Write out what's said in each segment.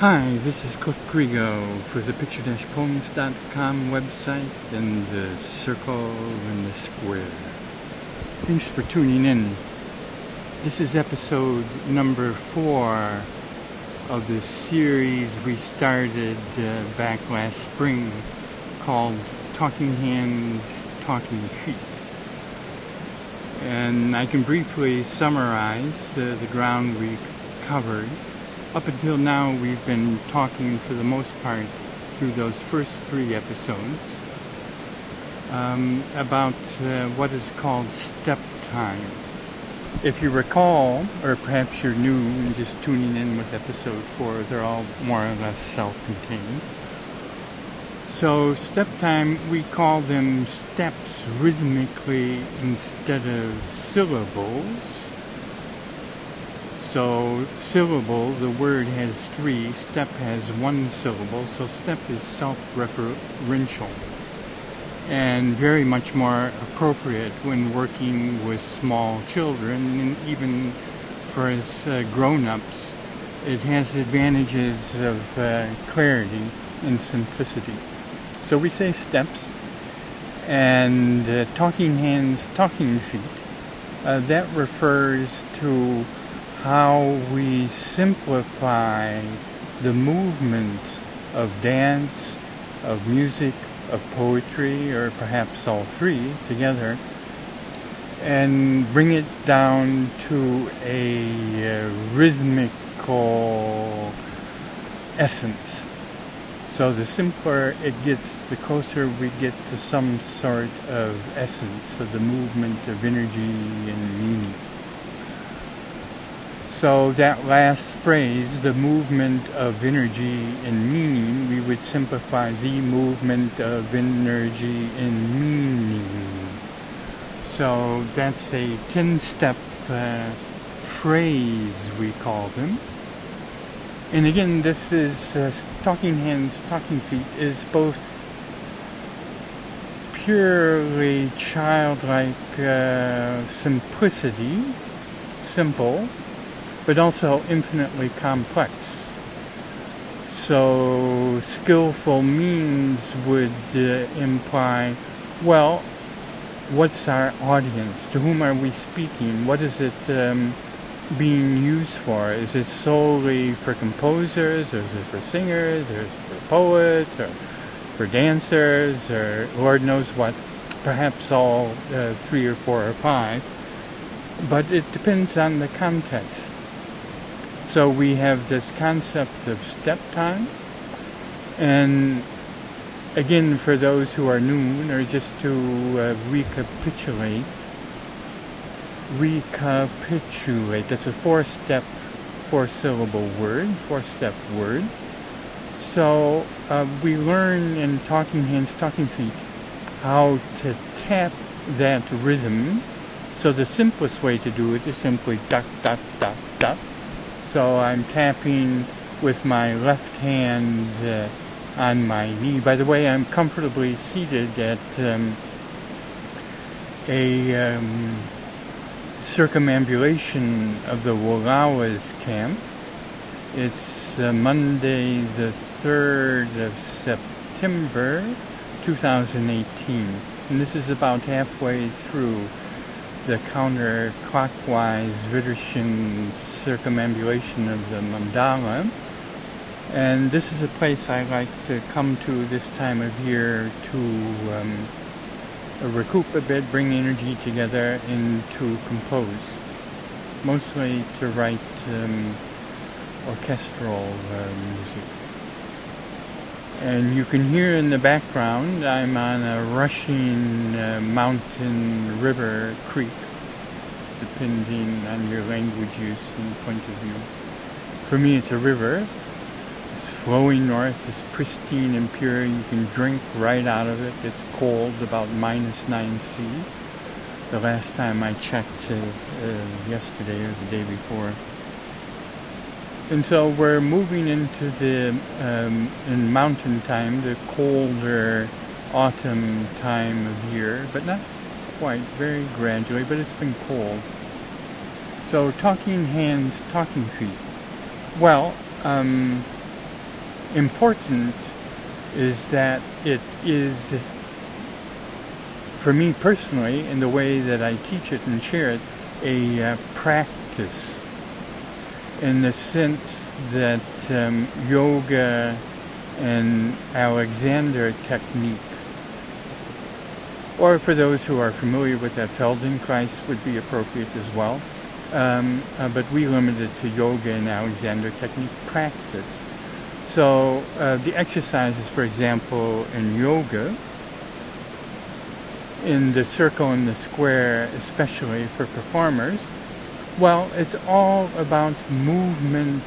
Hi, this is Cliff Crego for the picture-poems.com website and the circle and the square. Thanks for tuning in. This is episode number four of the series we started uh, back last spring called Talking Hands, Talking Feet. And I can briefly summarize uh, the ground we covered up until now, we've been talking for the most part through those first three episodes um, about uh, what is called step time. If you recall, or perhaps you're new and just tuning in with episode four, they're all more or less self-contained. So step time, we call them steps rhythmically instead of syllables so syllable, the word has three, step has one syllable, so step is self-referential and very much more appropriate when working with small children and even for us uh, grown-ups. It has advantages of uh, clarity and simplicity. So we say steps and uh, talking hands, talking feet. Uh, that refers to how we simplify the movement of dance, of music, of poetry, or perhaps all three together, and bring it down to a uh, rhythmical essence. So the simpler it gets, the closer we get to some sort of essence of the movement of energy and meaning. So that last phrase, the movement of energy and meaning, we would simplify the movement of energy and meaning. So that's a 10-step uh, phrase, we call them. And again, this is uh, talking hands, talking feet is both purely childlike uh, simplicity, simple, but also infinitely complex. So skillful means would uh, imply, well, what's our audience? To whom are we speaking? What is it um, being used for? Is it solely for composers, or is it for singers, or is it for poets, or for dancers, or Lord knows what? Perhaps all uh, three or four or five. But it depends on the context. So we have this concept of step time. And again, for those who are new, or just to uh, recapitulate, recapitulate, that's a four step, four syllable word, four step word. So uh, we learn in Talking Hands, Talking Feet how to tap that rhythm. So the simplest way to do it is simply duck, duck, duck, duck so I'm tapping with my left hand uh, on my knee. By the way, I'm comfortably seated at um, a um, circumambulation of the Wallowas camp. It's uh, Monday the 3rd of September 2018. And this is about halfway through the counterclockwise widdershins circumambulation of the mandala. And this is a place I like to come to this time of year to um, recoup a bit, bring energy together, and to compose. Mostly to write um, orchestral uh, music. And you can hear in the background, I'm on a rushing uh, mountain, river, creek, depending on your language use and point of view. For me, it's a river. It's flowing north. It's pristine and pure. You can drink right out of it. It's cold, about minus 9 C. The last time I checked uh, uh, yesterday or the day before. And so we're moving into the um, in mountain time, the colder autumn time of year, but not quite, very gradually, but it's been cold. So talking hands, talking feet. Well, um, important is that it is, for me personally, in the way that I teach it and share it, a uh, practice in the sense that um, yoga and Alexander technique, or for those who are familiar with that, Feldenkrais would be appropriate as well. Um, uh, but we limited to yoga and Alexander technique practice. So uh, the exercises, for example, in yoga, in the circle and the square, especially for performers, well, it's all about movement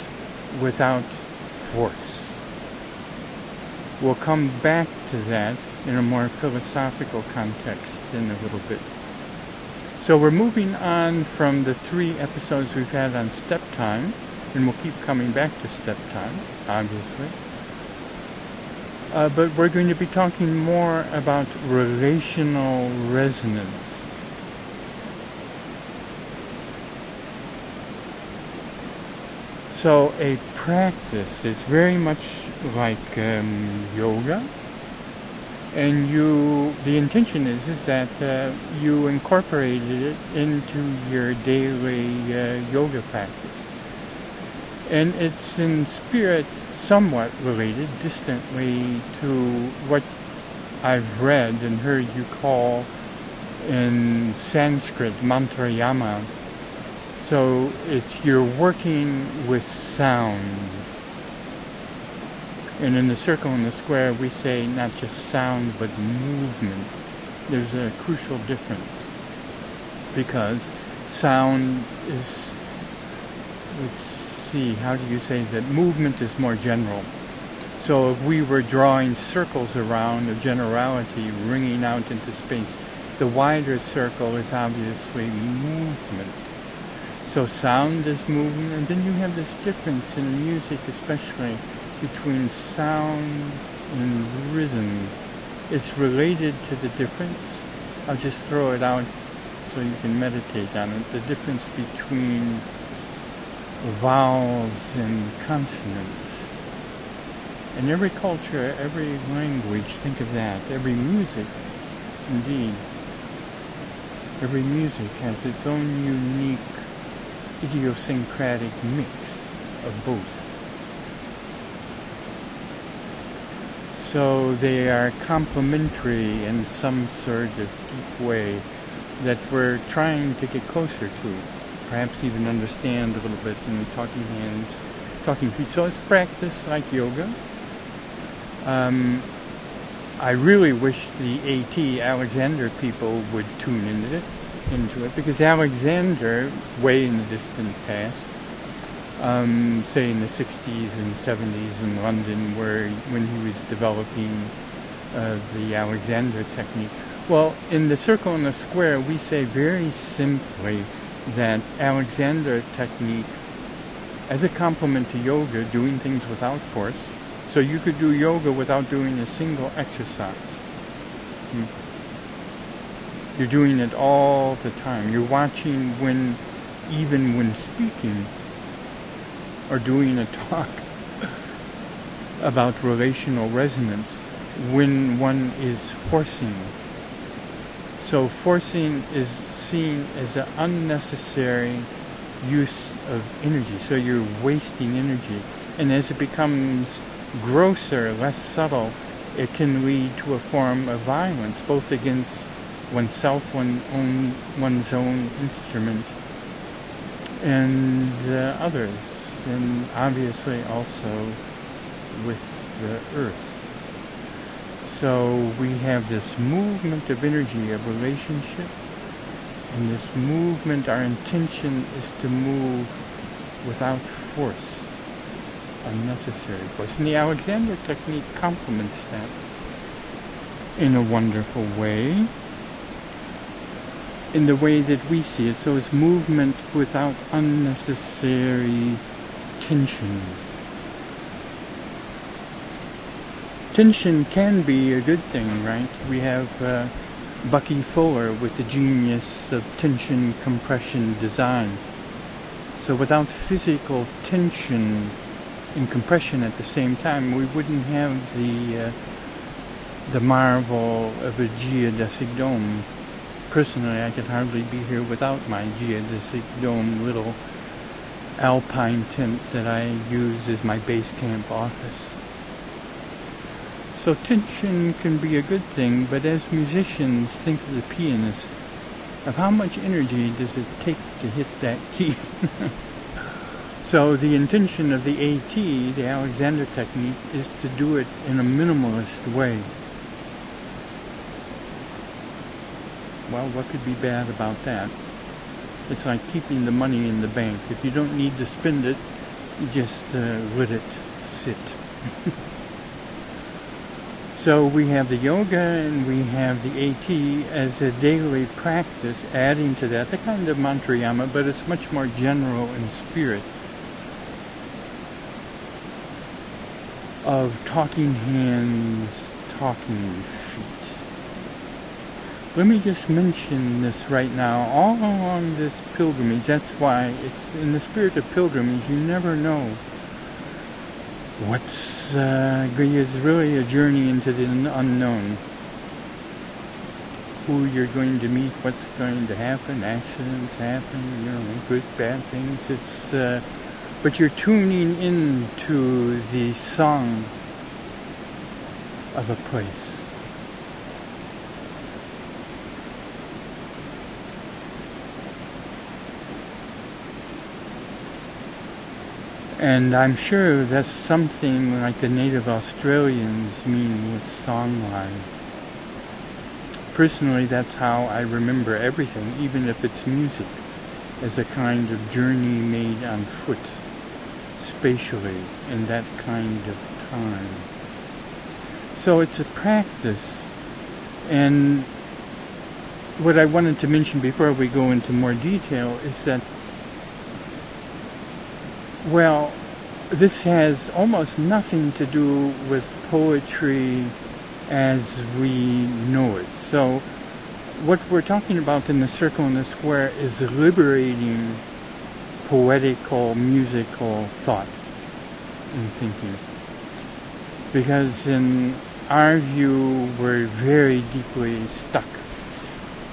without force. We'll come back to that in a more philosophical context in a little bit. So we're moving on from the three episodes we've had on step time, and we'll keep coming back to step time, obviously. Uh, but we're going to be talking more about relational resonance. So a practice is very much like um, yoga, and you the intention is is that uh, you incorporated it into your daily uh, yoga practice. And it's in spirit somewhat related distantly to what I've read and heard you call in Sanskrit mantrayama so it's you're working with sound and in the circle and the square, we say not just sound, but movement. There's a crucial difference. Because sound is, let's see, how do you say that? Movement is more general. So if we were drawing circles around a generality, ringing out into space, the wider circle is obviously movement. So sound is movement, and then you have this difference in music especially between sound and rhythm. It's related to the difference. I'll just throw it out so you can meditate on it. The difference between vowels and consonants. In every culture, every language, think of that. Every music, indeed. Every music has its own unique idiosyncratic mix of both. So they are complementary in some sort of deep way that we're trying to get closer to, perhaps even understand a little bit in talking hands, talking feet. So it's practice like yoga. Um, I really wish the AT Alexander people would tune into it, into it because Alexander, way in the distant past, um, say in the 60s and 70s in London, where when he was developing uh, the Alexander technique. Well, in the circle and the square, we say very simply that Alexander technique, as a complement to yoga, doing things without force. So you could do yoga without doing a single exercise. Hmm. You're doing it all the time. You're watching when, even when speaking, or doing a talk about relational resonance when one is forcing. So forcing is seen as an unnecessary use of energy. So you're wasting energy. And as it becomes grosser, less subtle, it can lead to a form of violence, both against oneself, one own, one's own instrument, and uh, others and obviously also with the earth. So we have this movement of energy, of relationship, and this movement, our intention is to move without force, unnecessary force. And the Alexander technique complements that in a wonderful way in the way that we see it. So it's movement without unnecessary tension. Tension can be a good thing, right? We have uh, Bucky Fuller with the genius of tension compression design. So without physical tension, and compression at the same time, we wouldn't have the uh, the marvel of a geodesic dome. Personally, I could hardly be here without my geodesic dome little alpine tent that I use as my base camp office. So tension can be a good thing, but as musicians, think of the pianist, of how much energy does it take to hit that key. so the intention of the AT, the Alexander technique, is to do it in a minimalist way. Well, what could be bad about that? It's like keeping the money in the bank. If you don't need to spend it, you just uh, let it sit. so we have the yoga and we have the AT as a daily practice, adding to that the kind of mantrayama, but it's much more general in spirit. Of talking hands, talking let me just mention this right now. All along this pilgrimage, that's why it's in the spirit of pilgrimage, you never know what's uh, is really a journey into the unknown. Who you're going to meet, what's going to happen, accidents happen, you know, good, bad things. It's, uh, but you're tuning in to the song of a place. And I'm sure that's something like the native Australians mean with songline. Personally, that's how I remember everything, even if it's music, as a kind of journey made on foot, spatially, in that kind of time. So it's a practice. And what I wanted to mention before we go into more detail is that well, this has almost nothing to do with poetry as we know it. So, what we're talking about in the circle and the square is liberating poetical, musical thought and thinking. Because in our view, we're very deeply stuck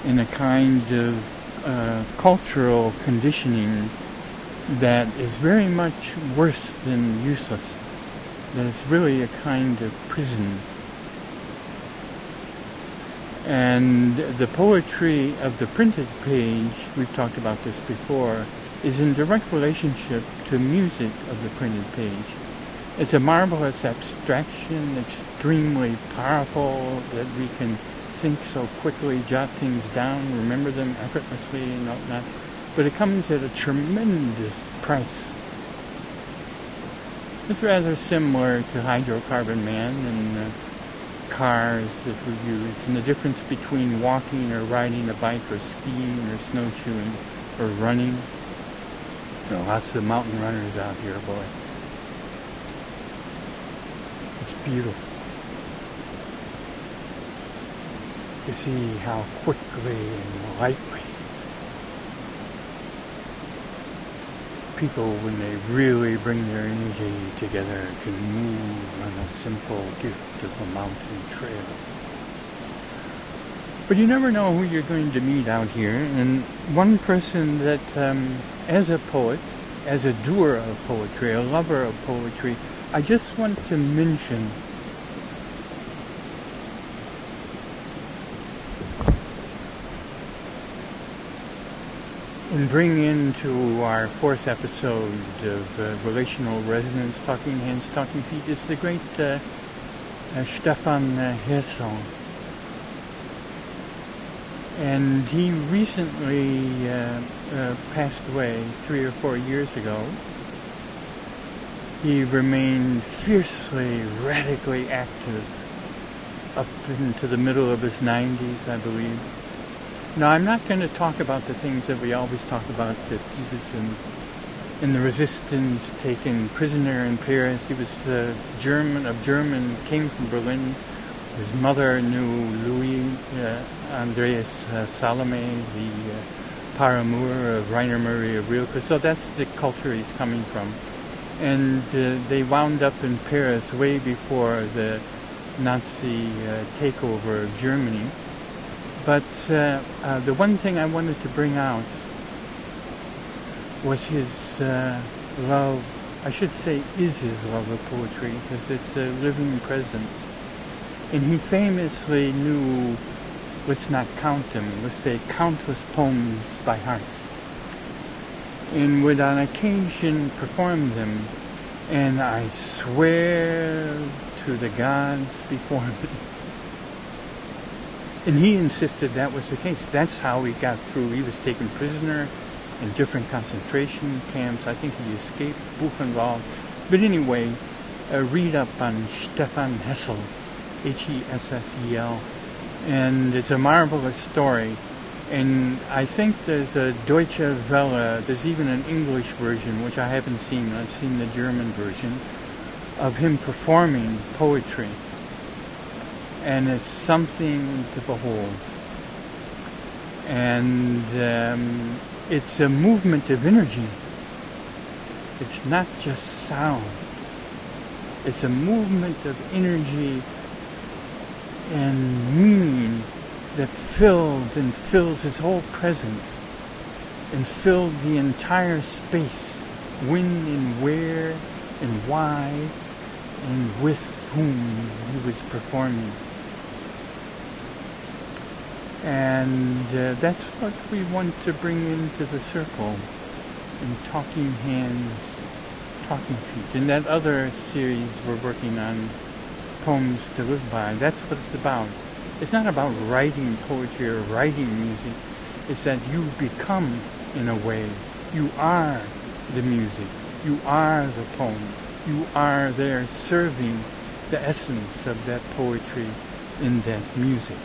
in a kind of uh, cultural conditioning that is very much worse than useless. That is really a kind of prison. And the poetry of the printed page, we've talked about this before, is in direct relationship to music of the printed page. It's a marvelous abstraction, extremely powerful, that we can think so quickly, jot things down, remember them effortlessly, and whatnot but it comes at a tremendous price. It's rather similar to Hydrocarbon Man and the cars that we use, and the difference between walking or riding a bike or skiing or snowshoeing or running. There are lots of mountain runners out here, boy. It's beautiful to see how quickly and lightly people, when they really bring their energy together, can move on a simple gift of a mountain trail. But you never know who you're going to meet out here. And one person that, um, as a poet, as a doer of poetry, a lover of poetry, I just want to mention and bring into our fourth episode of uh, Relational Resonance Talking Hands, Talking Feet is the great uh, uh, Stefan uh, Hessel. And he recently uh, uh, passed away three or four years ago. He remained fiercely, radically active up into the middle of his 90s, I believe now, I'm not going to talk about the things that we always talk about, that he was in, in the resistance, taken prisoner in Paris. He was uh, German, of German, came from Berlin. His mother knew Louis uh, Andreas uh, Salome, the uh, paramour of Rainer Maria Rilke. So that's the culture he's coming from. and uh, they wound up in Paris way before the Nazi uh, takeover of Germany. But uh, uh, the one thing I wanted to bring out was his uh, love, I should say is his love of poetry, because it's a living presence. And he famously knew, let's not count them, let's say countless poems by heart and would on occasion perform them, and I swear to the gods before me. And he insisted that was the case. That's how he got through. He was taken prisoner in different concentration camps. I think he escaped Buchenwald. But anyway, uh, read up on Stefan Hessel, H-E-S-S-E-L, and it's a marvelous story and I think there's a Deutsche Welle, there's even an English version, which I haven't seen. I've seen the German version of him performing poetry. And it's something to behold. And um, it's a movement of energy. It's not just sound. It's a movement of energy and meaning that filled and fills his whole presence and filled the entire space when and where and why and with whom he was performing. And uh, that's what we want to bring into the circle in Talking Hands, Talking Feet. In that other series we're working on, Poems to Live By, that's what it's about. It's not about writing poetry or writing music. It's that you become, in a way, you are the music. You are the poem. You are there serving the essence of that poetry in that music.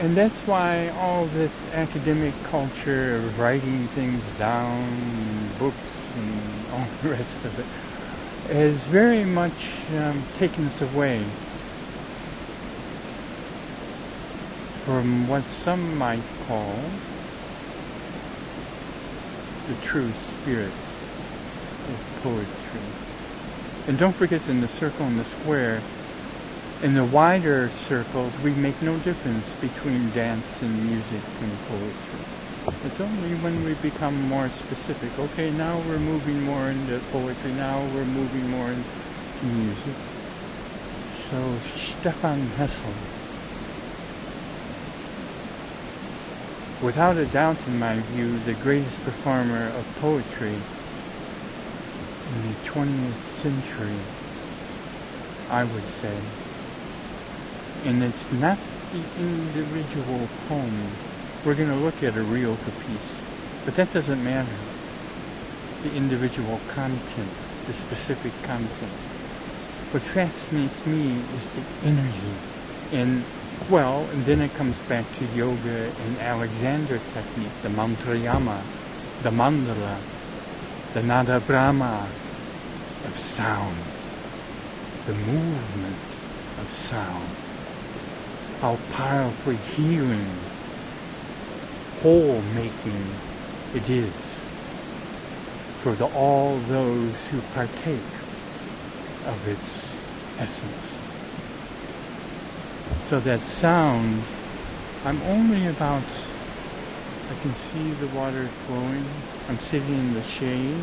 And that's why all this academic culture of writing things down, books, and all the rest of it, has very much um, taken us away from what some might call the true spirit of poetry. And don't forget in the circle and the square, in the wider circles, we make no difference between dance and music and poetry. It's only when we become more specific. Okay, now we're moving more into poetry, now we're moving more into music. So Stefan Hessel without a doubt, in my view, the greatest performer of poetry in the 20th century, I would say. And it's not the individual poem. We're going to look at a rilke piece, but that doesn't matter. The individual content, the specific content. What fascinates me is the energy and well, and then it comes back to yoga and Alexander technique, the mantrayama, the mandala, the nada brahma of sound, the movement of sound. How powerfully healing, whole making it is for the, all those who partake of its essence. So that sound, I'm only about, I can see the water flowing. I'm sitting in the shade.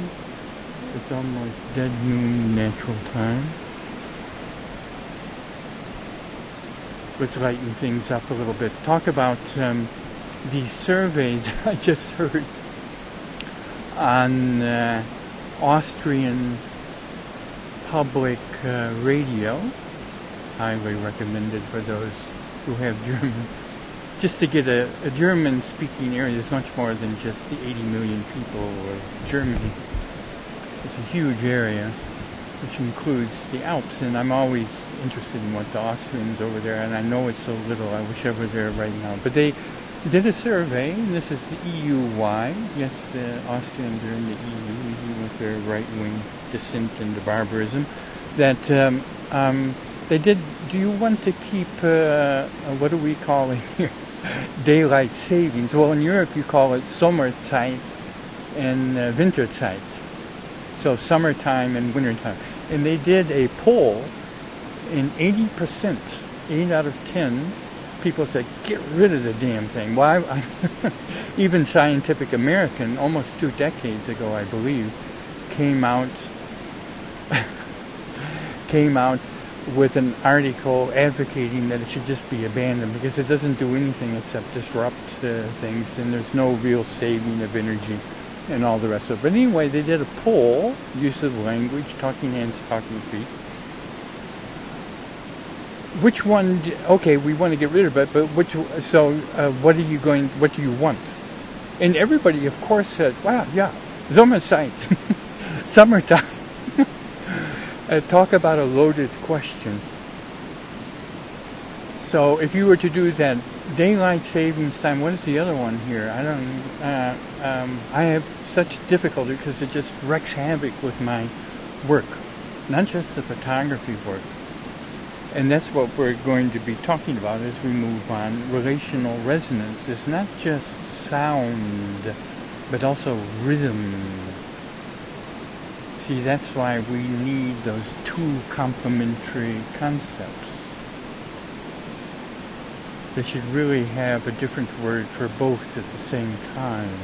It's almost dead noon natural time. Let's lighten things up a little bit. Talk about um, these surveys I just heard on uh, Austrian public uh, radio highly recommended for those who have German. Just to get a, a German speaking area is much more than just the 80 million people of Germany. It's a huge area which includes the Alps, and I'm always interested in what the Austrians over there, and I know it's so little, I wish I were there right now. But they did a survey, and this is the EU-wide. Yes, the Austrians are in the EU, even with their right-wing descent into barbarism, that um, um, they did. Do you want to keep uh, uh what do we call it here? Daylight savings. Well, in Europe you call it Sommerzeit and uh, Winterzeit. So summertime and wintertime. And they did a poll, and 80%, 8 out of 10 people said, get rid of the damn thing. Why? Well, even Scientific American, almost two decades ago, I believe, came out came out with an article advocating that it should just be abandoned because it doesn't do anything except disrupt uh, things and there's no real saving of energy and all the rest of it. But anyway, they did a poll, use of language, talking hands, talking feet. Which one? Okay, we want to get rid of it, but which? So, uh, what are you going? What do you want? And everybody, of course, said, "Wow, yeah, Sommerzeit, summertime." uh, talk about a loaded question. So, if you were to do that daylight savings time, what is the other one here? I don't. Uh, um, I have such difficulty because it just wreaks havoc with my work, not just the photography work. And that's what we're going to be talking about as we move on. Relational resonance is not just sound, but also rhythm. See, that's why we need those two complementary concepts. They should really have a different word for both at the same time.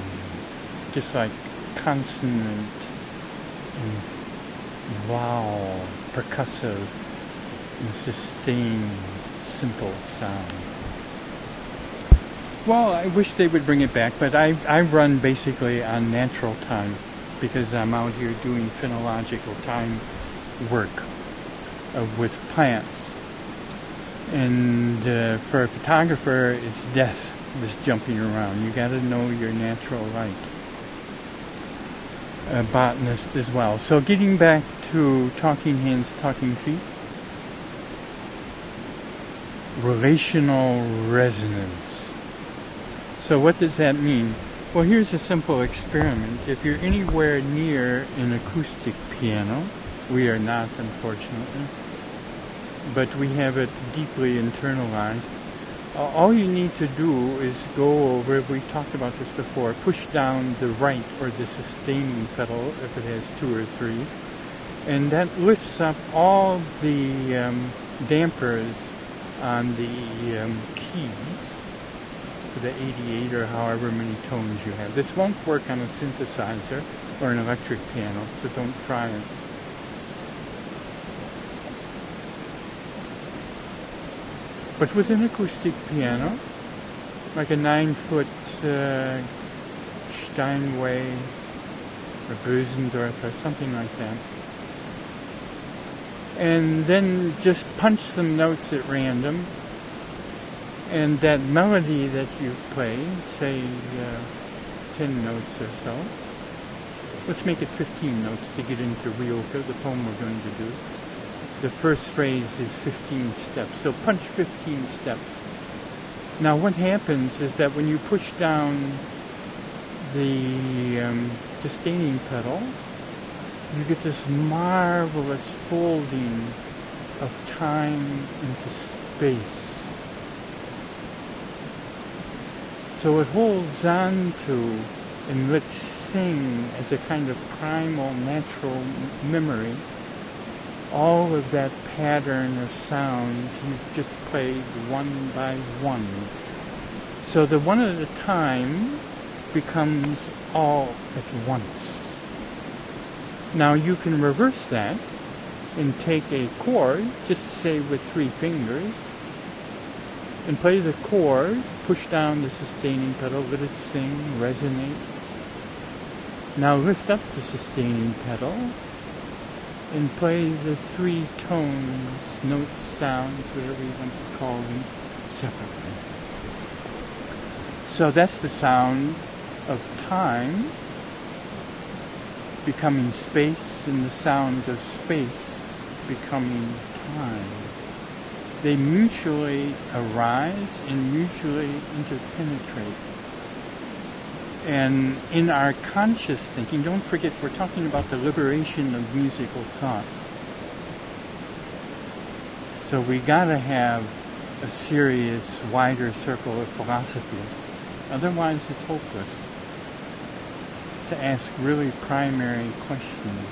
Just like consonant and vowel, percussive and sustained, simple sound. Well, I wish they would bring it back, but I, I run basically on natural time because I'm out here doing phenological time work uh, with plants. And uh, for a photographer, it's death just jumping around. You got to know your natural light. A botanist as well. So getting back to talking hands, talking feet relational resonance. So what does that mean? Well, here's a simple experiment. If you're anywhere near an acoustic piano, we are not, unfortunately, but we have it deeply internalized. All you need to do is go over, we talked about this before, push down the right or the sustaining pedal if it has two or three, and that lifts up all the um, dampers on the um, keys the 88 or however many tones you have. This won't work on a synthesizer or an electric piano, so don't try it. But with an acoustic piano, like a nine foot uh, Steinway or Bösendorf or something like that, and then just punch some notes at random and that melody that you play, say uh, 10 notes or so, let's make it 15 notes to get into Rilke, the poem we're going to do. The first phrase is 15 steps, so punch 15 steps. Now what happens is that when you push down the um, sustaining pedal, you get this marvelous folding of time into space. So it holds on to and lets sing as a kind of primal natural memory all of that pattern of sounds you've just played one by one. So the one at a time becomes all at once. Now you can reverse that and take a chord, just say with three fingers, and play the chord, push down the sustaining pedal, let it sing, resonate. Now lift up the sustaining pedal and play the three tones, notes, sounds, whatever you want to call them, separately. So that's the sound of time becoming space and the sound of space becoming time. They mutually arise and mutually interpenetrate. And in our conscious thinking, don't forget we're talking about the liberation of musical thought. So we gotta have a serious, wider circle of philosophy. Otherwise, it's hopeless to ask really primary questions.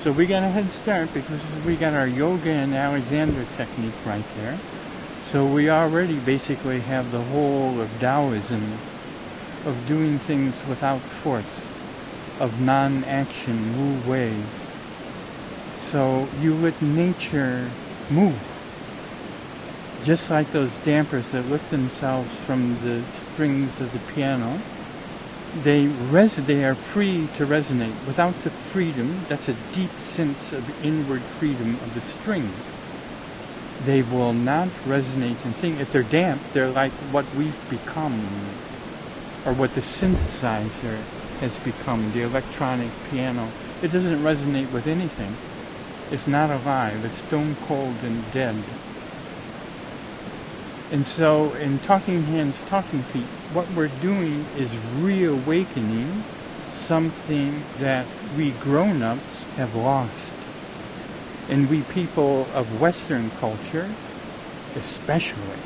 So we got a head start because we got our yoga and Alexander technique right there. So we already basically have the whole of Taoism of doing things without force, of non-action, Wu Wei. So you let nature move. Just like those dampers that lift themselves from the strings of the piano, they res they are free to resonate. Without the freedom, that's a deep sense of inward freedom of the string. They will not resonate and sing. If they're damp, they're like what we've become, or what the synthesizer has become, the electronic piano. It doesn't resonate with anything. It's not alive. It's stone cold and dead. And so in Talking Hands, Talking Feet, what we're doing is reawakening something that we grown-ups have lost. And we people of Western culture, especially,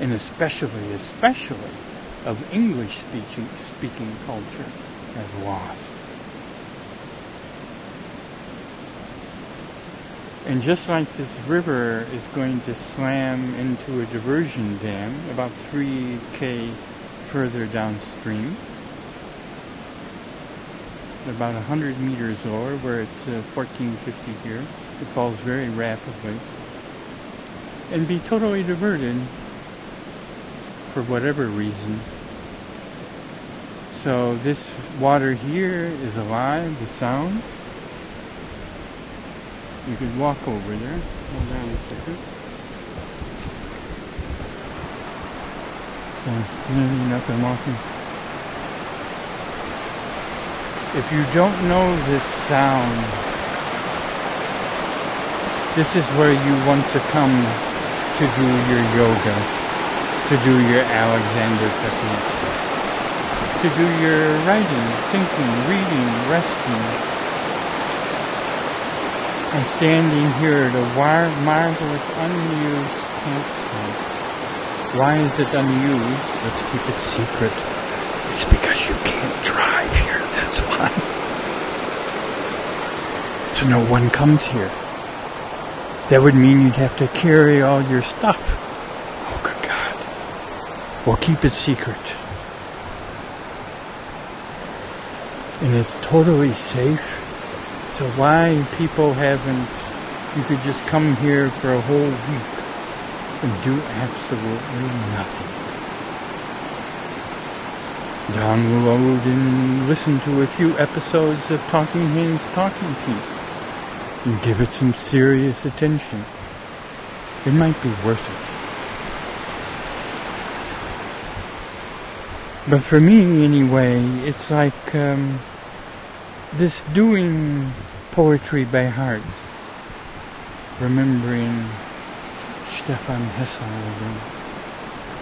and especially, especially of English speaking, speaking culture, have lost. And just like this river is going to slam into a diversion dam about 3k further downstream, about 100 meters lower, we're at uh, 1450 here. It falls very rapidly. And be totally diverted for whatever reason. So this water here is alive, the sound. You could walk over there. Hold on a second. So I'm standing up and walking. If you don't know this sound, this is where you want to come to do your yoga, to do your Alexander technique, to do your writing, thinking, reading, resting, I'm standing here at a marvelous unused campsite. Why is it unused? Let's keep it secret. It's because you can't drive here, that's why. So no one comes here. That would mean you'd have to carry all your stuff. Oh, good God. Well, keep it secret. And it's totally safe so why people haven't, you could just come here for a whole week and do absolutely nothing. Download and listen to a few episodes of Talking Hands, Talking Feet and give it some serious attention. It might be worth it. But for me, anyway, it's like um, this doing poetry by heart, remembering Stefan Hessel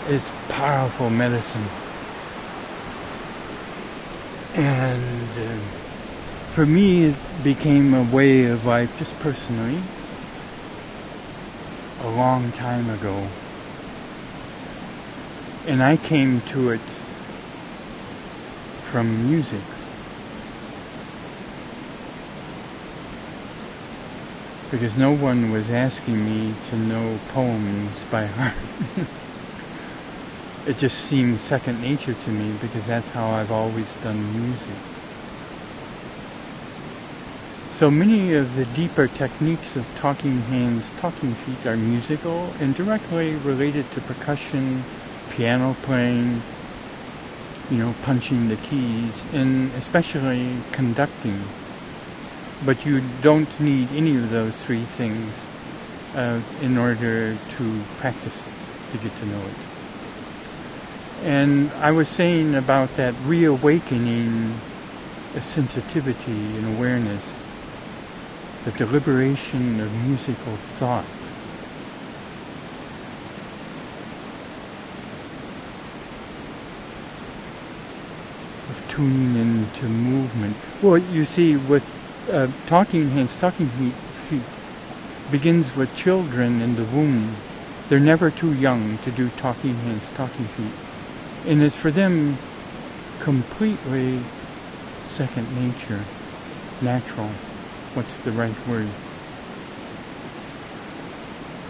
is powerful medicine. And uh, for me, it became a way of life, just personally, a long time ago. And I came to it from music. because no one was asking me to know poems by heart. it just seemed second nature to me because that's how I've always done music. So many of the deeper techniques of talking hands, talking feet are musical and directly related to percussion, piano playing, you know, punching the keys, and especially conducting but you don't need any of those three things uh, in order to practice it, to get to know it. And I was saying about that reawakening a sensitivity and awareness, the deliberation of musical thought. Of tuning into movement. Well, you see, with uh, talking hands, talking feet begins with children in the womb. They're never too young to do talking hands, talking feet. And it's for them completely second nature, natural. What's the right word?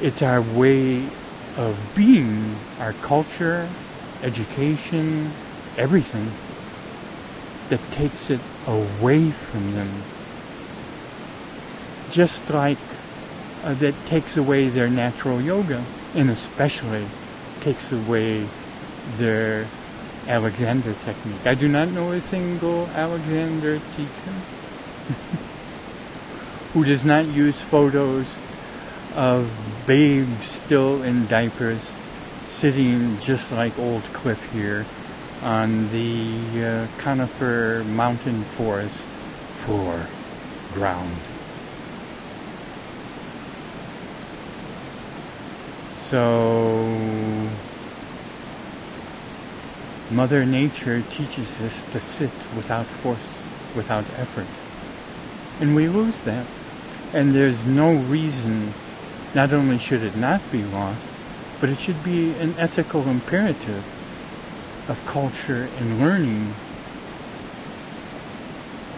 It's our way of being, our culture, education, everything that takes it away from them. Just like uh, that takes away their natural yoga, and especially takes away their Alexander technique. I do not know a single Alexander teacher who does not use photos of babes still in diapers sitting just like old Cliff here on the uh, conifer mountain forest floor ground. So Mother Nature teaches us to sit without force, without effort. And we lose that. And there's no reason, not only should it not be lost, but it should be an ethical imperative of culture and learning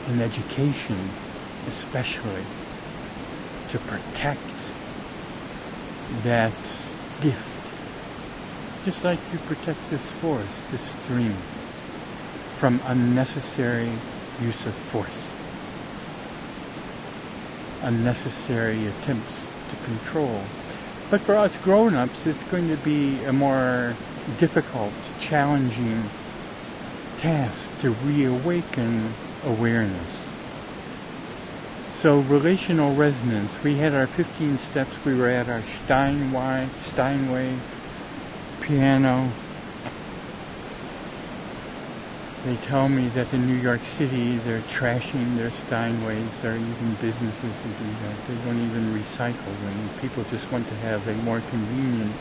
and education, especially, to protect that gift. Just like you protect this forest, this stream, from unnecessary use of force, unnecessary attempts to control. But for us grown-ups, it's going to be a more difficult, challenging task to reawaken awareness. So relational resonance, we had our 15 steps, we were at our Steinway, Steinway piano. They tell me that in New York City they're trashing their Steinways. There are even businesses who do that. They don't even recycle them. People just want to have a more convenient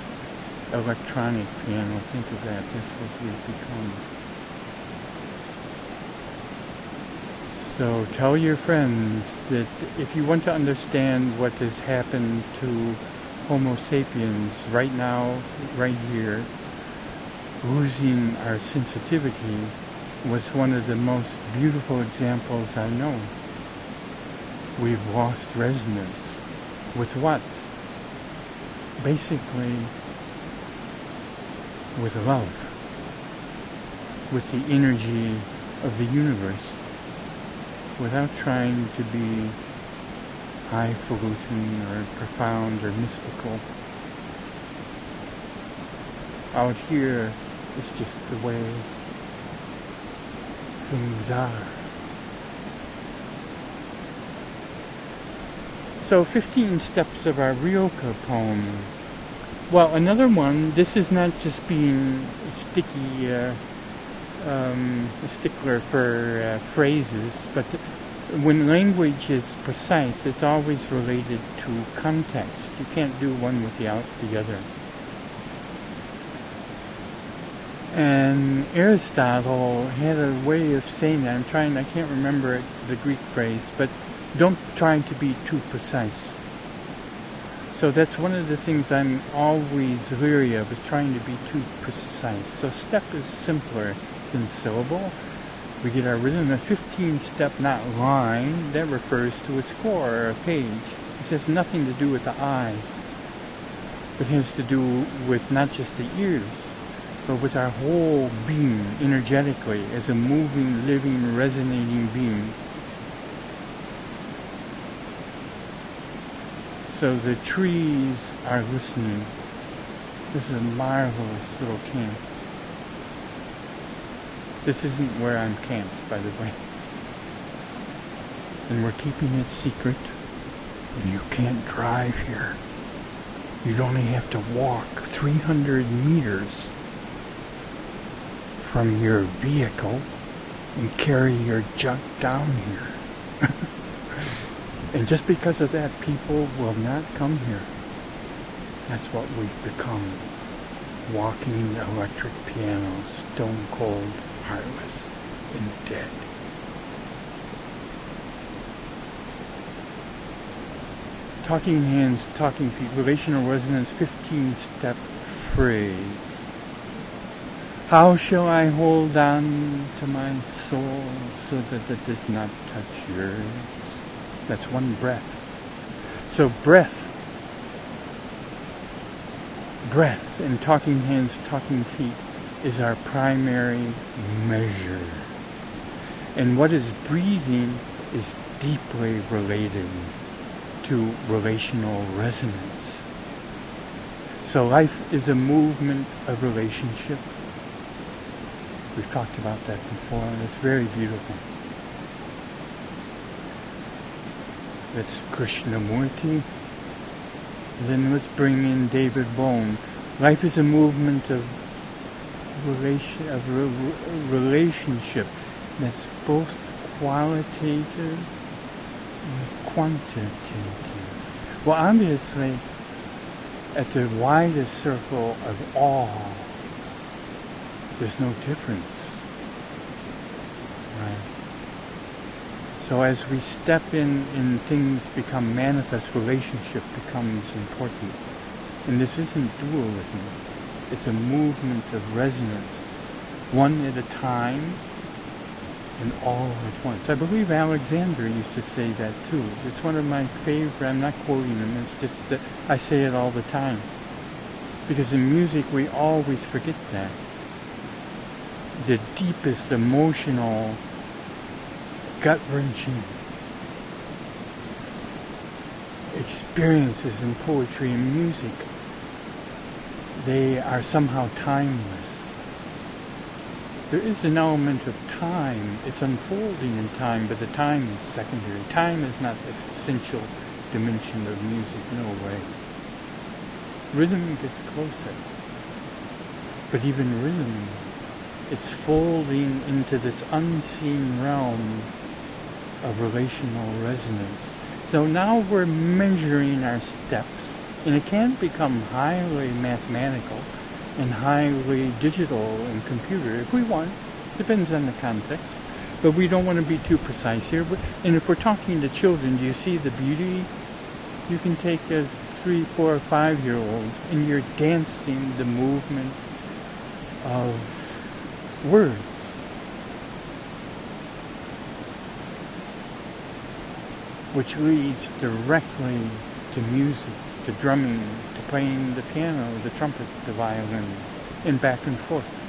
electronic piano. Think of that. That's what we've become. So tell your friends that if you want to understand what has happened to Homo sapiens right now, right here, losing our sensitivity was one of the most beautiful examples I know. We've lost resonance. With what? Basically, with love. With the energy of the universe. Without trying to be highfalutin or profound or mystical. Out here, it's just the way things are. So 15 steps of our Rilke poem. Well, another one, this is not just being sticky, uh, um, stickler for uh, phrases, but when language is precise, it's always related to context. You can't do one without the other. And Aristotle had a way of saying that. I'm trying, I can't remember it, the Greek phrase, but don't try to be too precise. So that's one of the things I'm always leery of, is trying to be too precise. So step is simpler than syllable we get our rhythm. A 15 step not line, that refers to a score or a page. This has nothing to do with the eyes, but has to do with not just the ears, but with our whole being energetically as a moving, living, resonating being. So the trees are listening. This is a marvelous little camp. This isn't where I'm camped, by the way. And we're keeping it secret. You can't drive here. You'd only have to walk 300 meters from your vehicle and carry your junk down here. and just because of that, people will not come here. That's what we've become. Walking electric piano, stone cold heartless, and dead. Talking hands, talking feet, relational resonance, 15 step phrase. How shall I hold on to my soul so that it does not touch yours? That's one breath. So breath, breath and talking hands, talking feet is our primary measure. And what is breathing is deeply related to relational resonance. So life is a movement of relationship. We've talked about that before, and it's very beautiful. That's Krishnamurti. Then let's bring in David Bohm. Life is a movement of relation of re- relationship that's both qualitative and quantitative. Well, obviously, at the widest circle of all, there's no difference. Right? So as we step in and things become manifest, relationship becomes important. And this isn't dualism. It's a movement of resonance, one at a time and all at once. I believe Alexander used to say that too. It's one of my favorite, I'm not quoting him, it's just that I say it all the time. Because in music we always forget that. The deepest emotional, gut wrenching experiences in poetry and music, they are somehow timeless there is an element of time. It's unfolding in time, but the time is secondary. Time is not the essential dimension of music, no way. Rhythm gets closer. But even rhythm is folding into this unseen realm of relational resonance. So now we're measuring our steps, and it can become highly mathematical and highly digital and computer if we want. Depends on the context. But we don't want to be too precise here. And if we're talking to children, do you see the beauty? You can take a three, four, five year old and you're dancing the movement of words. Which leads directly to music, to drumming, to playing the piano, the trumpet, the violin, and back and forth.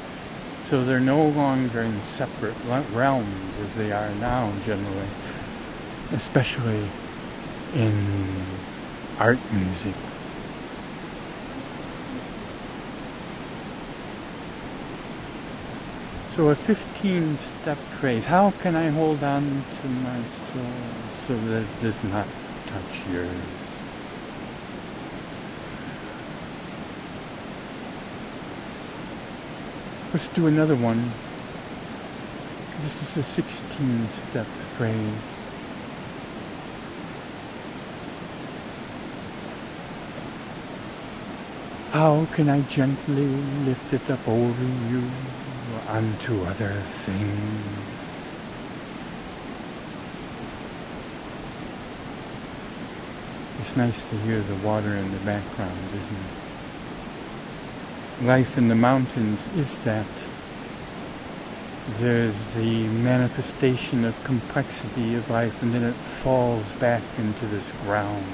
So they're no longer in separate realms as they are now generally, especially in art music. So a 15 step phrase. How can I hold on to my soul so that it does not touch yours? Let's do another one. This is a 16 step phrase. How can I gently lift it up over you unto other things? It's nice to hear the water in the background, isn't it? life in the mountains is that there's the manifestation of complexity of life and then it falls back into this ground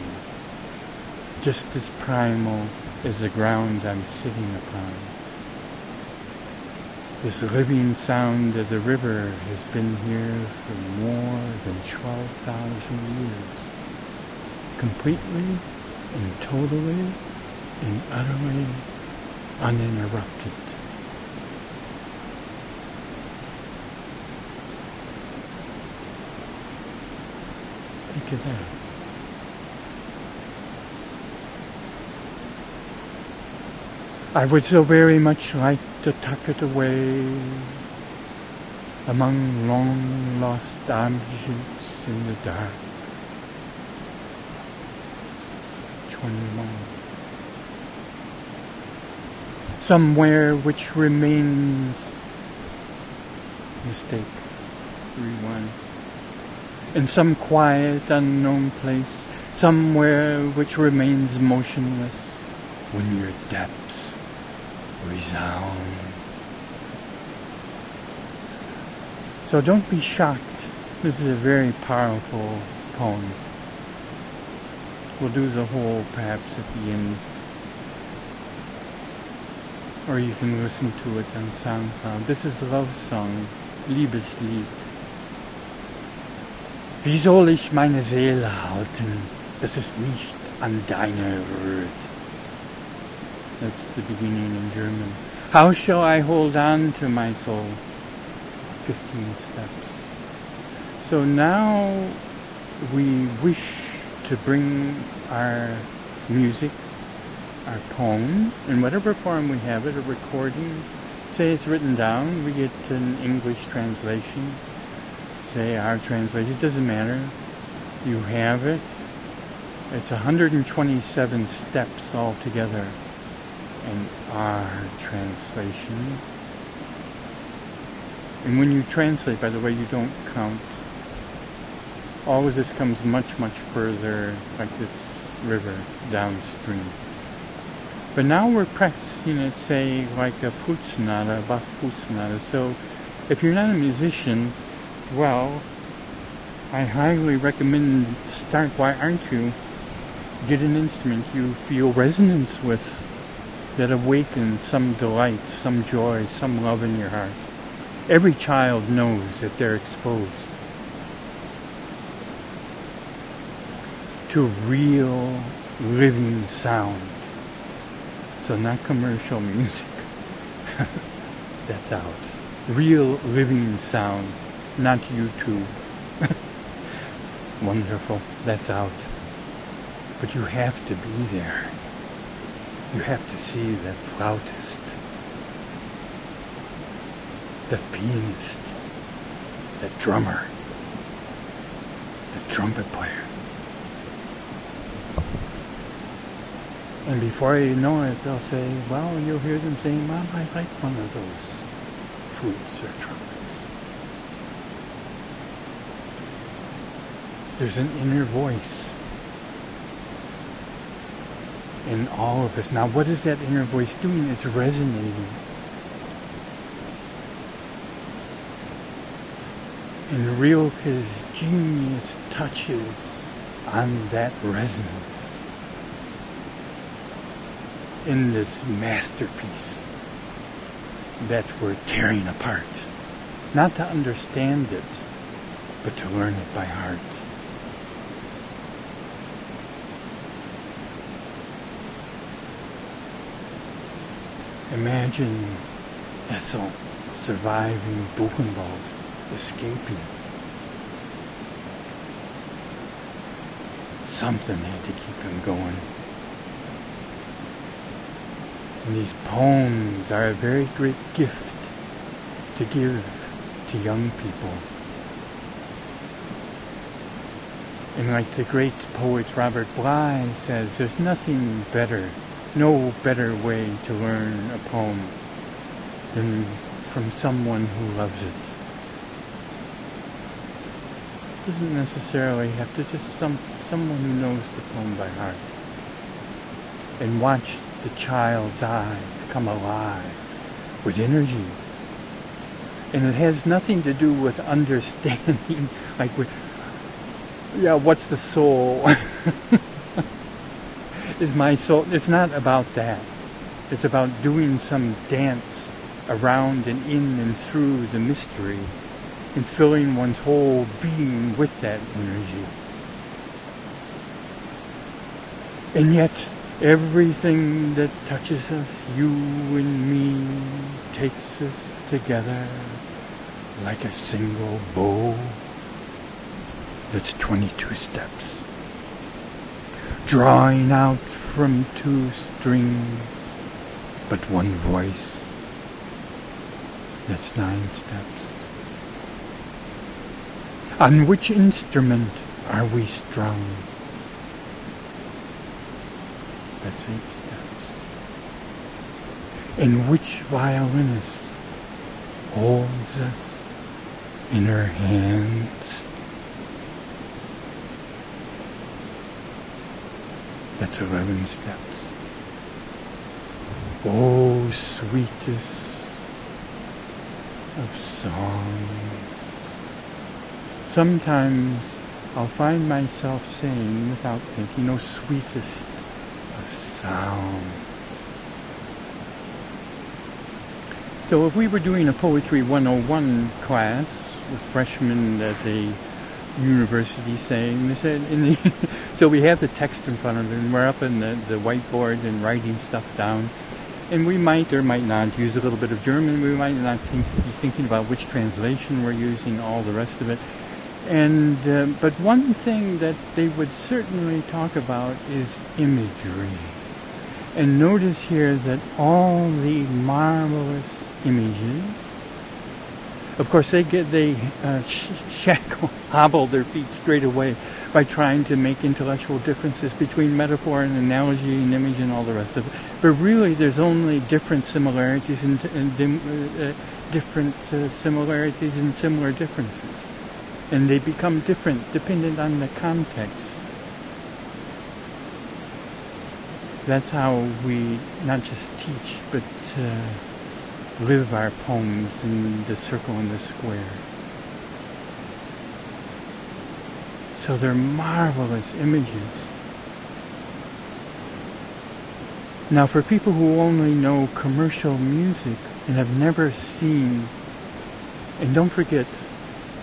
just as primal as the ground I'm sitting upon. This living sound of the river has been here for more than 12,000 years, completely and totally and utterly uninterrupted. Think of that. I would so very much like to tuck it away among long lost objects in the dark. 21 somewhere which remains mistake. Rewind in some quiet unknown place somewhere which remains motionless when your depths resound so don't be shocked this is a very powerful poem We'll do the whole perhaps at the end. Or you can listen to it on SoundCloud. This is a love song, Liebeslied. Wie soll ich meine Seele halten? Das ist nicht an deiner Wort. That's the beginning in German. How shall I hold on to my soul? 15 steps. So now we wish to bring our music, our poem, in whatever form we have it, a recording. Say it's written down, we get an English translation. Say our translation, it doesn't matter. You have it. It's 127 steps altogether in our translation. And when you translate, by the way, you don't count. Of this comes much, much further, like this river downstream. But now we're practicing it, say, like a Futsonata, Bach Futsonata. So if you're not a musician, well, I highly recommend start, why aren't you? Get an instrument you feel resonance with that awakens some delight, some joy, some love in your heart. Every child knows that they're exposed to real living sound. So not commercial music. That's out. Real living sound, not YouTube. Wonderful. That's out. But you have to be there. You have to see that flautist, that pianist, that drummer, that trumpet player. And before you know it, they'll say, well, you'll hear them saying, Mom, I like one of those flutes or trumpets. There's an inner voice in all of us. Now, what is that inner voice doing? It's resonating. And Rilke's genius touches on that resonance in this masterpiece that we're tearing apart. Not to understand it, but to learn it by heart. Imagine Hessel surviving Buchenwald, escaping. Something had to keep him going. And these poems are a very great gift to give to young people. And like the great poet Robert Bly says, there's nothing better no better way to learn a poem than from someone who loves it. it doesn't necessarily have to just some someone who knows the poem by heart and watch the child's eyes come alive with energy and it has nothing to do with understanding like yeah what's the soul is my soul. It's not about that. It's about doing some dance around and in and through the mystery and filling one's whole being with that energy. And yet, everything that touches us, you and me, takes us together like a single bow that's 22 steps drawing out from two strings, but one voice. That's nine steps. On which instrument are we strung? That's eight steps. And which violinist holds us in her hands? That's 11 steps. Oh, sweetest of songs. Sometimes I'll find myself saying without thinking, oh sweetest of sounds. So if we were doing a Poetry 101 class with freshmen at the university saying, they said, the so we have the text in front of them, we're up in the, the whiteboard and writing stuff down. And we might or might not use a little bit of German, we might not think, be thinking about which translation we're using, all the rest of it. And uh, but one thing that they would certainly talk about is imagery. And notice here that all the marvelous images. Of course, they get they uh, sh- shackle, hobble their feet straight away by trying to make intellectual differences between metaphor and analogy and image and all the rest of it. But really, there's only different similarities and, and uh, uh, different uh, similarities and similar differences, and they become different dependent on the context. That's how we not just teach, but uh, live our poems in the circle and the square. So they're marvelous images. Now, for people who only know commercial music and have never seen, and don't forget,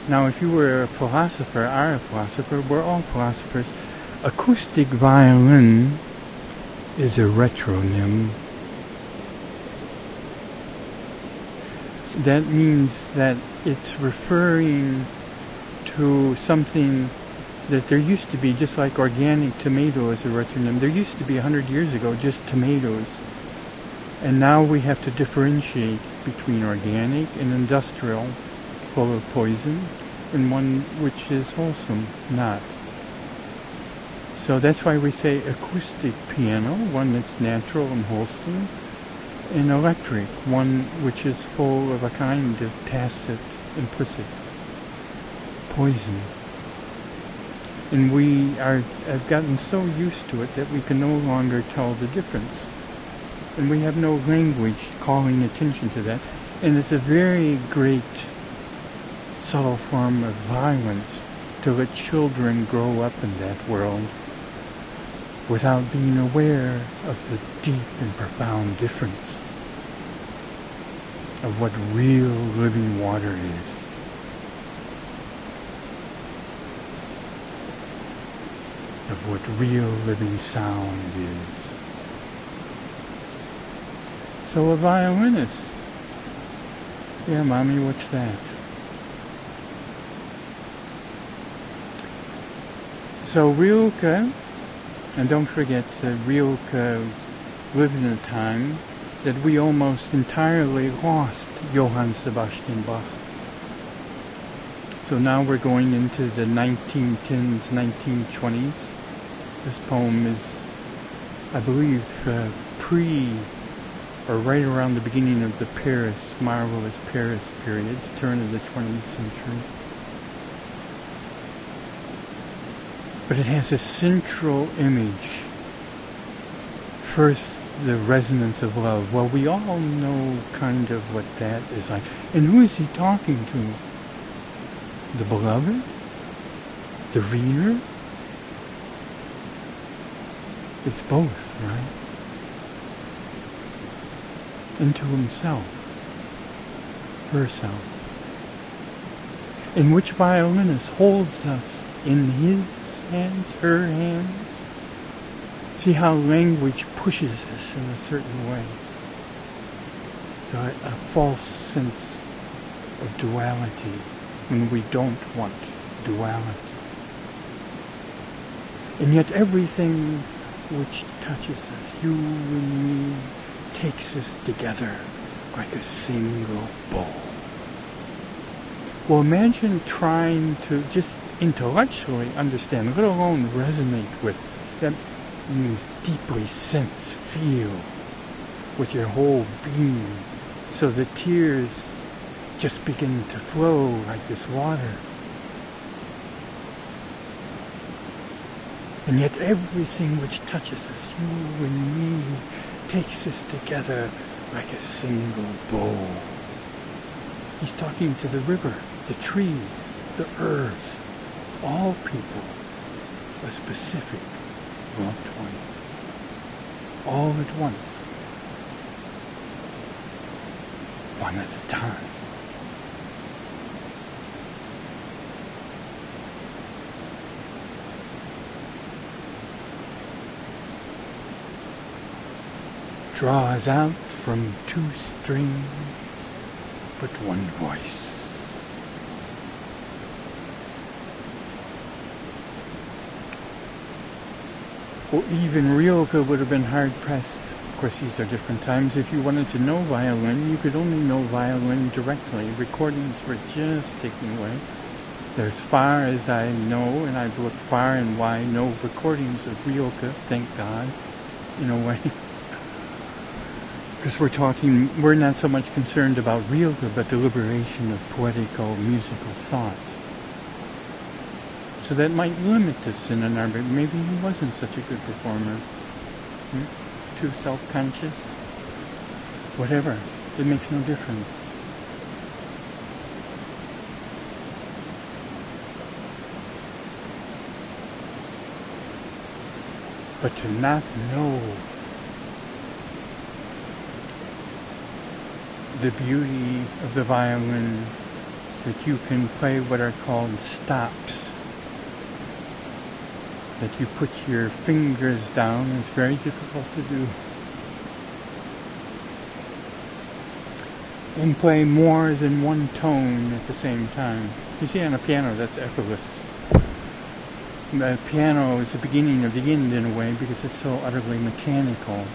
now if you were a philosopher, are a philosopher, we're all philosophers, acoustic violin is a retronym that means that it's referring to something that there used to be, just like organic tomato as a retronym, there used to be 100 years ago just tomatoes. And now we have to differentiate between organic and industrial, full of poison, and one which is wholesome, not. So that's why we say acoustic piano, one that's natural and wholesome, in electric, one which is full of a kind of tacit, implicit poison. And we are have gotten so used to it that we can no longer tell the difference. And we have no language calling attention to that. And it's a very great subtle form of violence to let children grow up in that world without being aware of the deep and profound difference of what real living water is. Of what real living sound is. So a violinist. Yeah, mommy, what's that? So Rilke and don't forget, uh, Rilke lived in a time that we almost entirely lost Johann Sebastian Bach. So now we're going into the 1910s, 1920s. This poem is, I believe, uh, pre or right around the beginning of the Paris, marvelous Paris period, turn of the 20th century. But it has a central image. First, the resonance of love. Well, we all know kind of what that is like. And who is he talking to? The beloved? The reader? It's both, right? And to himself. Herself. In which violinist holds us in his hands, her hands. See how language pushes us in a certain way. So a, a false sense of duality when we don't want duality. And yet everything which touches us, you and me, takes us together like a single bowl. Well, imagine trying to just intellectually understand, let alone resonate with. That means deeply sense, feel with your whole being. So the tears just begin to flow like this water. And yet everything which touches us, you and me, takes us together like a single bowl. He's talking to the river, the trees, the earth, all people a specific one. All at once. One at a time. draws out from two strings but one voice. Or even Rilke would have been hard pressed. Of course, these are different times. If you wanted to know violin, you could only know violin directly. Recordings were just taken away. As far as I know, and I've looked far and wide, no recordings of Rilke, thank God, in a way. because we're talking, we're not so much concerned about Rilke, but the liberation of poetical musical thought. So that might limit us in an arbit. Maybe he wasn't such a good performer. Hmm? Too self-conscious. Whatever. It makes no difference. But to not know the beauty of the violin that you can play what are called stops. That you put your fingers down is very difficult to do. And play more than one tone at the same time. You see on a piano that's effortless. The piano is the beginning of the end in a way because it's so utterly mechanical.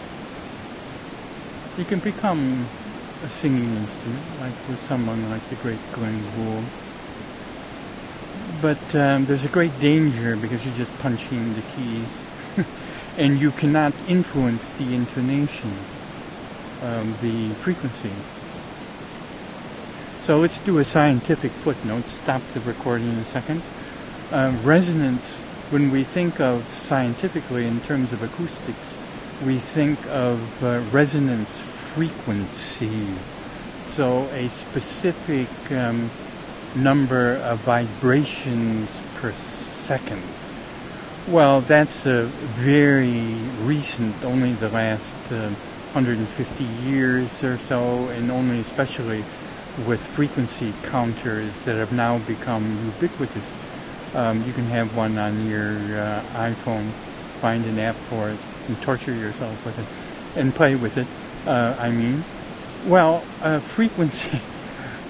You can become a singing instrument, like with someone like the great Glenn Gould. But um, there's a great danger because you're just punching the keys, and you cannot influence the intonation, um, the frequency. So let's do a scientific footnote. Stop the recording in a second. Uh, resonance, when we think of scientifically in terms of acoustics, we think of uh, resonance frequency. So a specific um, number of vibrations per second. Well, that's a very recent, only the last uh, 150 years or so, and only especially with frequency counters that have now become ubiquitous. Um, you can have one on your uh, iPhone, find an app for it, and torture yourself with it, and play with it uh, I mean? Well, uh, frequency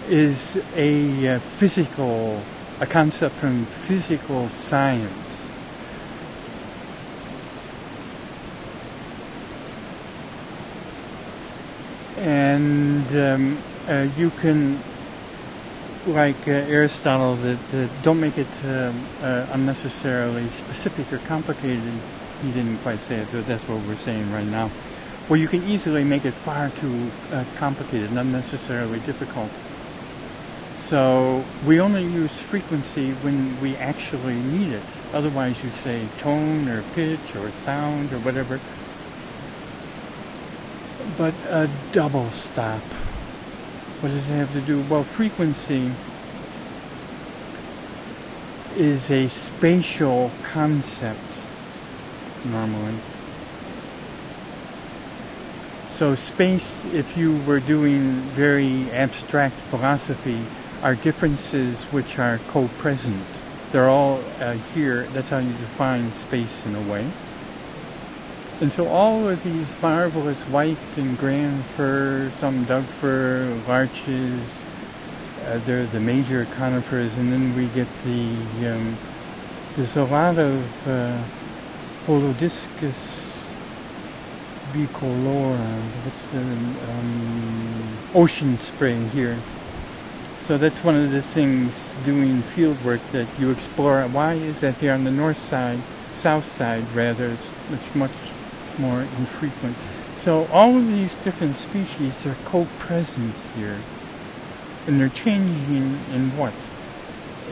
is a uh, physical, a concept from physical science. And um, uh, you can, like uh, Aristotle, that, that, don't make it um, uh, unnecessarily specific or complicated. He didn't quite say it, but that's what we're saying right now where you can easily make it far too uh, complicated, not necessarily difficult. So we only use frequency when we actually need it. Otherwise you say tone or pitch or sound or whatever. But a double stop, what does it have to do? Well, frequency is a spatial concept normally. So space, if you were doing very abstract philosophy, are differences which are co-present. They're all uh, here. That's how you define space in a way. And so all of these marvelous white and grand fir, some Doug fir, larches, uh, they're the major conifers, and then we get the, um, there's a lot of uh, Holodiscus bicolor. What's the um, ocean spray here? So that's one of the things doing field work that you explore. Why is that here on the north side, south side rather? It's much much more infrequent. So all of these different species are co-present here, and they're changing in what?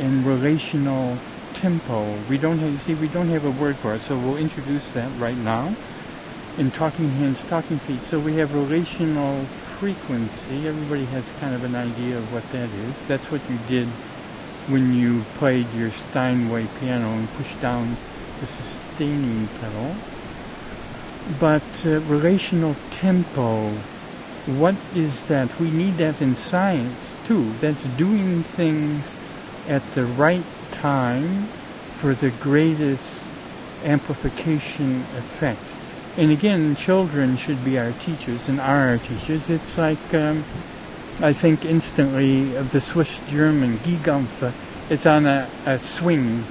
In relational tempo. We don't have, see, we don't have a word for it, so we'll introduce that right now in talking hands, talking feet. So we have relational frequency. Everybody has kind of an idea of what that is. That's what you did when you played your Steinway piano and pushed down the sustaining pedal. But uh, relational tempo, what is that? We need that in science too. That's doing things at the right time for the greatest amplification effect. And again, children should be our teachers and are our teachers. It's like, um, I think instantly of the Swiss German, Giegampfe, it's on a, a swing.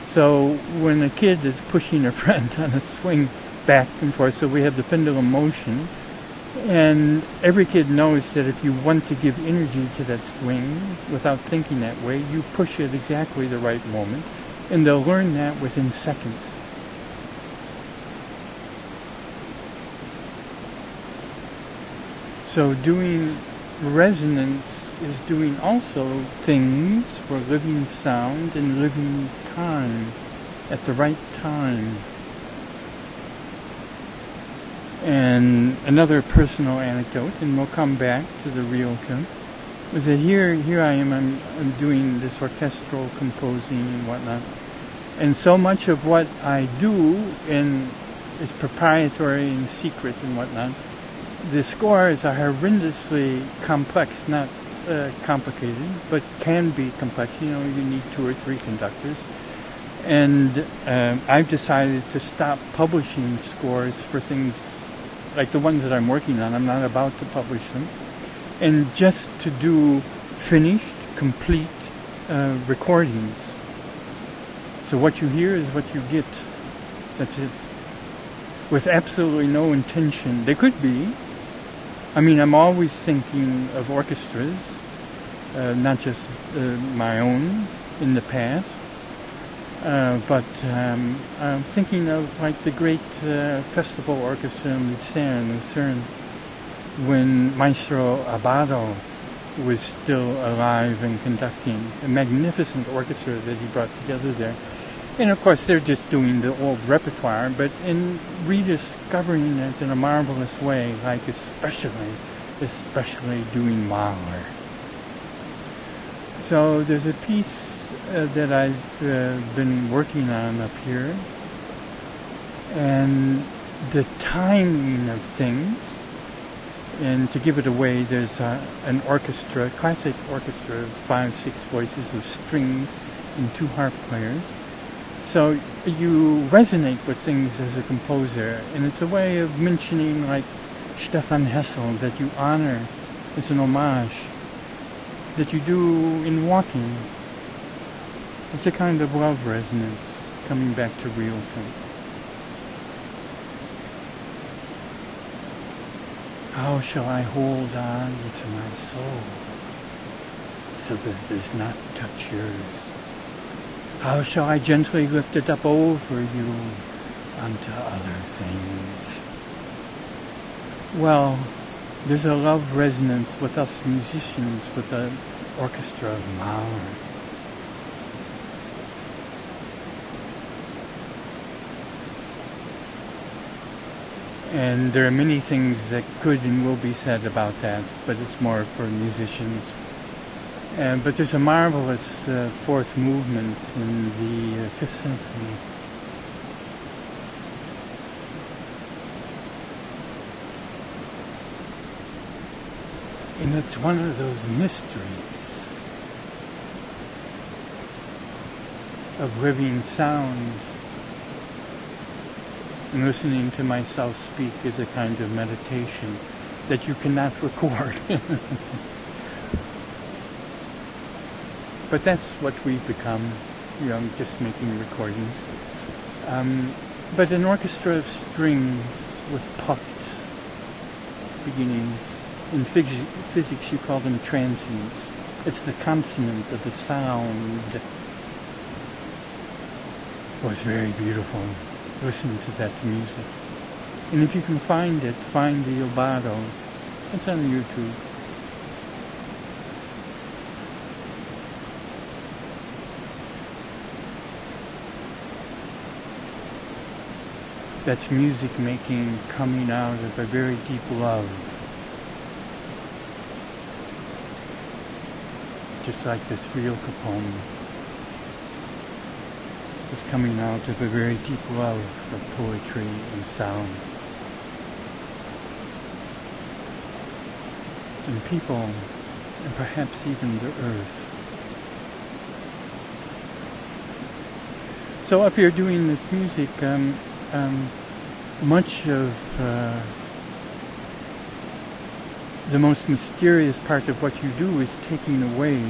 So when a kid is pushing a friend on a swing back and forth, so we have the pendulum motion, and every kid knows that if you want to give energy to that swing without thinking that way, you push it exactly the right moment, and they'll learn that within seconds. So doing resonance is doing also things for living sound and living time at the right time. And another personal anecdote, and we'll come back to the real Kim, is that here, here I am, I'm, I'm doing this orchestral composing and whatnot. And so much of what I do in, is proprietary and secret and whatnot the scores are horrendously complex, not uh, complicated, but can be complex. You know, you need two or three conductors. And um, I've decided to stop publishing scores for things like the ones that I'm working on. I'm not about to publish them. And just to do finished, complete uh, recordings. So what you hear is what you get. That's it. With absolutely no intention. They could be, I mean, I'm always thinking of orchestras, uh, not just uh, my own in the past, uh, but um, I'm thinking of like the great uh, festival orchestra in Lucerne, Lucerne, when Maestro Abbado was still alive and conducting a magnificent orchestra that he brought together there. And of course, they're just doing the old repertoire, but in rediscovering it in a marvelous way, like especially, especially doing Mahler. So there's a piece uh, that I've uh, been working on up here, and the timing of things. And to give it away, there's an orchestra, classic orchestra, five, six voices of strings and two harp players so you resonate with things as a composer, and it's a way of mentioning like Stefan Hessel that you honor. It's an homage that you do in walking. It's a kind of love resonance coming back to real things. How shall I hold on to my soul so that it does not touch yours? How shall I gently lift it up over you unto other things? Well, there's a love resonance with us musicians, with the orchestra of Mahler. And there are many things that could and will be said about that, but it's more for musicians. Uh, but there's a marvelous uh, fourth movement in the uh, Fifth Symphony. And it's one of those mysteries of living sounds. And listening to myself speak is a kind of meditation that you cannot record. but that's what we've become, you know, just making recordings. Um, but an orchestra of strings with pucked beginnings. In phys- physics, you call them transients. It's the consonant of the sound. Was very beautiful. Listen to that music. And if you can find it, find the Abbado. It's on YouTube. That's music making coming out of a very deep love. just like this real poem is coming out of a very deep love of poetry and sound. And people, and perhaps even the earth. So up here doing this music, um, um, much of uh, the most mysterious part of what you do is taking away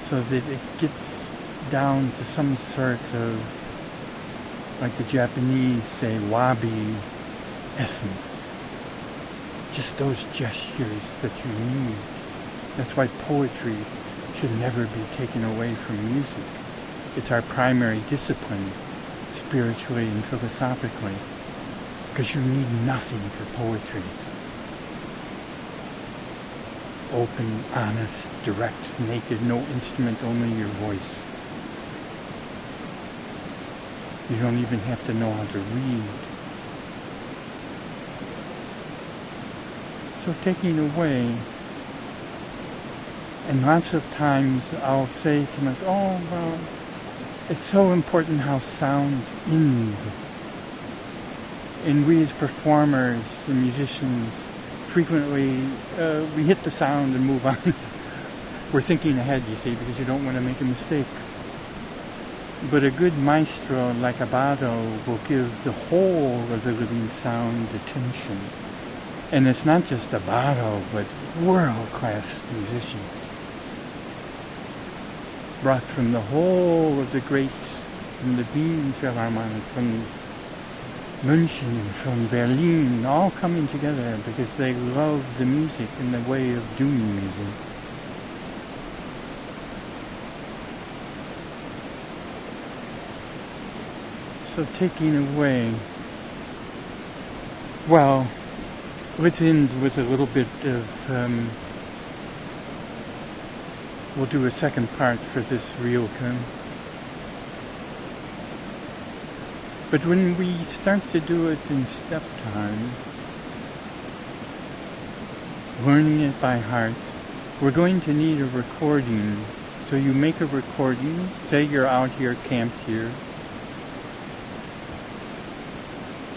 so that it gets down to some sort of, like the Japanese say, wabi essence. Just those gestures that you need. That's why poetry should never be taken away from music. It's our primary discipline, spiritually and philosophically, because you need nothing for poetry open, honest, direct, naked, no instrument, only your voice. You don't even have to know how to read. So taking away, and lots of times I'll say to myself, oh, well, it's so important how sounds end. And we as performers and musicians, frequently uh, we hit the sound and move on. We're thinking ahead, you see, because you don't want to make a mistake. But a good maestro like Abbado will give the whole of the living sound attention. And it's not just Abbado, but world-class musicians. Brought from the whole of the greats, from the Wien Philharmonic, from München, from Berlin, all coming together because they love the music and the way of doing music. So taking away, well, let's end with a little bit of, um, we'll do a second part for this Rilke. But when we start to do it in step time, learning it by heart, we're going to need a recording. So you make a recording, say you're out here, camped here,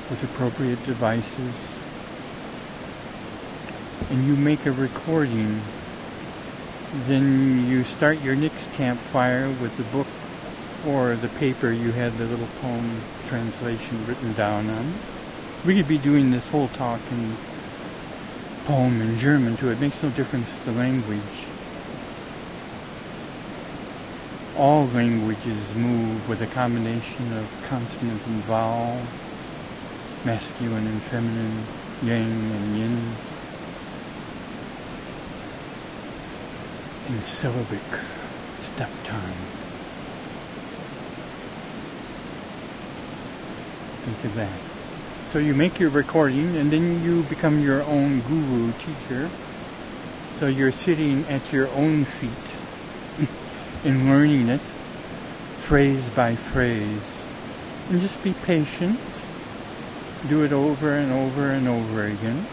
with appropriate devices, and you make a recording, then you start your next campfire with the book or the paper you had the little poem translation written down on. We could be doing this whole talk in poem in German too. It makes no difference the language. All languages move with a combination of consonant and vowel, masculine and feminine, yang and yin, in syllabic step time. into that. So you make your recording and then you become your own guru teacher. So you're sitting at your own feet and learning it phrase by phrase. And just be patient. Do it over and over and over again.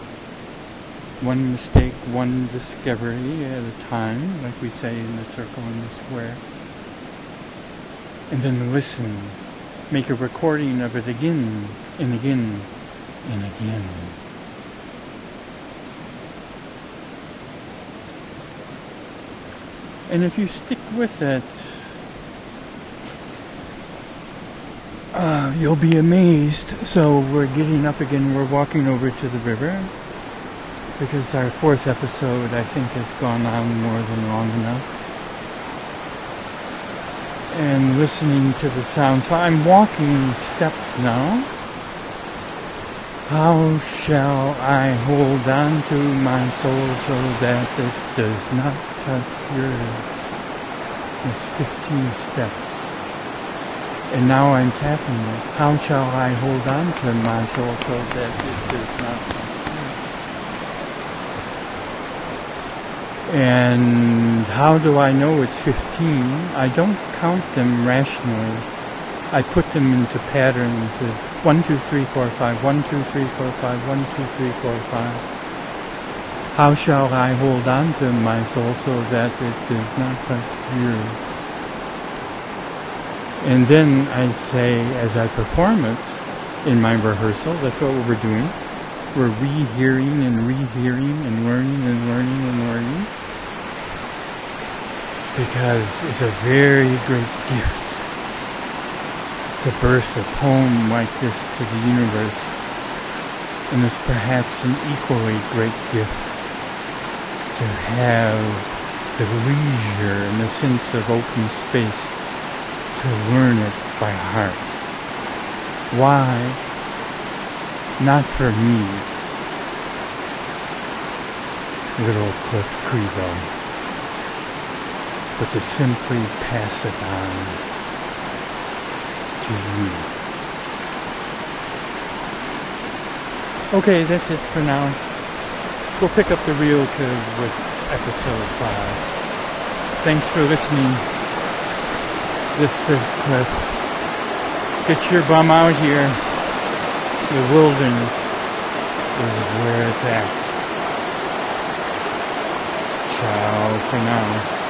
One mistake, one discovery at a time, like we say in the circle and the square. And then listen make a recording of it again and again and again. And if you stick with it, uh, you'll be amazed. So we're getting up again. We're walking over to the river because our fourth episode, I think, has gone on more than long enough and listening to the sound. So I'm walking steps now. How shall I hold on to my soul so that it does not touch yours? It's 15 steps. And now I'm tapping it. How shall I hold on to my soul so that it does not And how do I know it's 15? I don't count them rationally. I put them into patterns of 1, 2, 3, 4, 5, 1, 2, 3, 4, 5, 1, 2, 3, 4, 5. How shall I hold on to my soul so that it does not yours? And then I say, as I perform it in my rehearsal, that's what we're doing. We're rehearing and rehearing and learning and learning and learning. Because it's a very great gift to birth a poem like this to the universe. And it's perhaps an equally great gift to have the leisure and the sense of open space to learn it by heart. Why? Not for me, little Cliff Crego, but to simply pass it on to you. Okay, that's it for now. We'll pick up the Rilke with episode 5. Thanks for listening. This is Cliff. Get your bum out here. The wilderness is where it's at. Ciao for now.